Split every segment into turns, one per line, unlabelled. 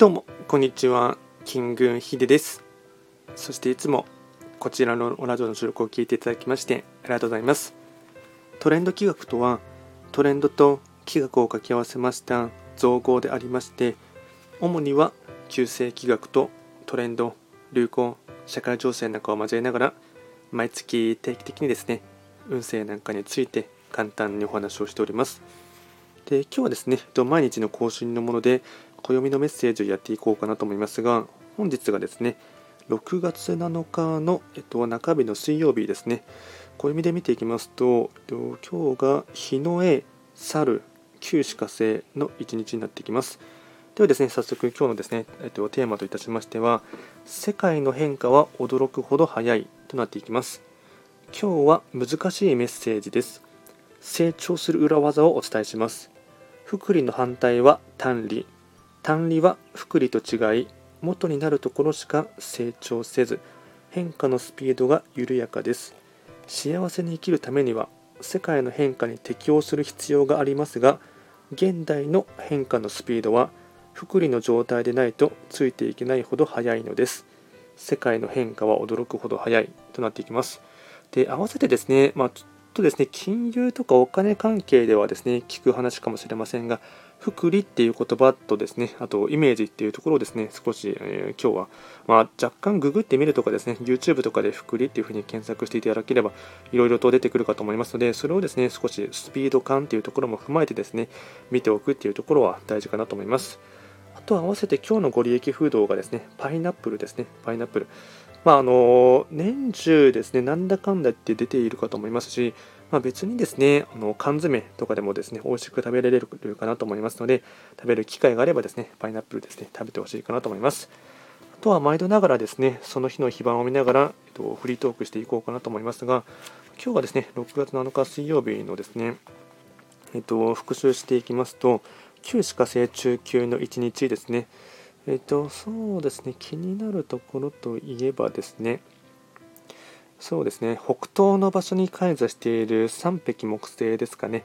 どうもこんにちは。キングヒデです。そしていつもこちらのラジオの収録を聞いていただきましてありがとうございます。トレンド企画とはトレンドと企画を掛け合わせました造語でありまして主には旧世企画とトレンド流行社会情勢なんかを交えながら毎月定期的にですね運勢なんかについて簡単にお話をしております。で今日はですね毎日の更新のもので暦のメッセージをやっていこうかなと思いますが本日がですね6月7日の、えっと、中日の水曜日ですね。暦で見ていきますと今日が日の絵猿旧歯科星の一日になってきます。ではですね早速今日のですね、えっと、テーマといたしましては世界の変化は驚くほど早いとなっていきます。今日は難しいメッセージです。成長する裏技をお伝えします。福利の反対は単利単利は福利と違い元になるところしか成長せず変化のスピードが緩やかです。幸せに生きるためには世界の変化に適応する必要がありますが現代の変化のスピードは福利の状態でないとついていけないほど速いのです。世界の変化は驚くほど速いとなっていきます。で合わせてですね、まあ、ちょっとですね金融とかお金関係ではですね聞く話かもしれませんが福利っていう言葉とですね、あとイメージっていうところをですね、少し、えー、今日は、まあ、若干ググってみるとかですね、YouTube とかで福利っていうふうに検索していただければ、いろいろと出てくるかと思いますので、それをですね、少しスピード感っていうところも踏まえてですね、見ておくっていうところは大事かなと思います。あと合わせて今日のご利益フードがですね、パイナップルですね、パイナップル。まあ、あの年中ですね、なんだかんだって出ているかと思いますし、まあ、別にですね、あの缶詰とかでもですね、美味しく食べられるかなと思いますので、食べる機会があればですね、パイナップルですね、食べてほしいかなと思います。あとは毎度ながらですね、その日の非番を見ながら、えっと、フリートークしていこうかなと思いますが、今日はですね、6月7日水曜日のですね、えっと、復習していきますと、旧歯科生中級の1日ですね、えっと、そうですね、気になるところといえばですね、そうですね、北東の場所に開座している3匹木星ですかね。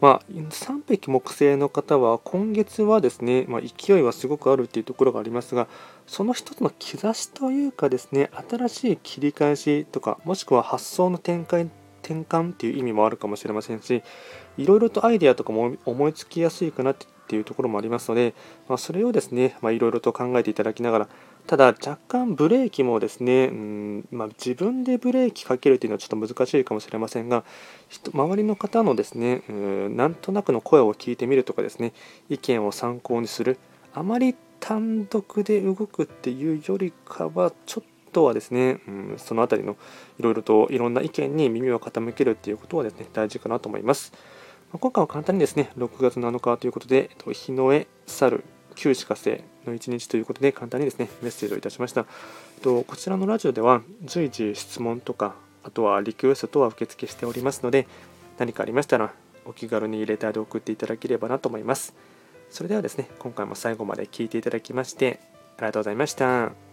まあ、3匹木星の方は今月はですね、まあ、勢いはすごくあるっていうところがありますが、その一つの兆しというかですね、新しい切り返しとか、もしくは発想の展開転換っていう意味もあるかもしれませんし、いろいろとアイデアとかも思いつきやすいかなっていうところもありますので、まあ、それをですね、まいろいろと考えていただきながら、ただ若干ブレーキもですね、うんまあ、自分でブレーキかけるというのはちょっと難しいかもしれませんが周りの方のですねうんなんとなくの声を聞いてみるとかですね意見を参考にするあまり単独で動くっていうよりかはちょっとはですね、うん、その辺りのいろいろといろんな意見に耳を傾けるっていうことはですね大事かなと思います。今回は簡単にですね6月7日ということで日の絵猿旧歯科生の一日ということで簡単にですねメッセージをいたしました。とこちらのラジオでは随時質問とかあとはリクエスト等は受付しておりますので何かありましたらお気軽にレターで送っていただければなと思います。それではですね今回も最後まで聴いていただきましてありがとうございました。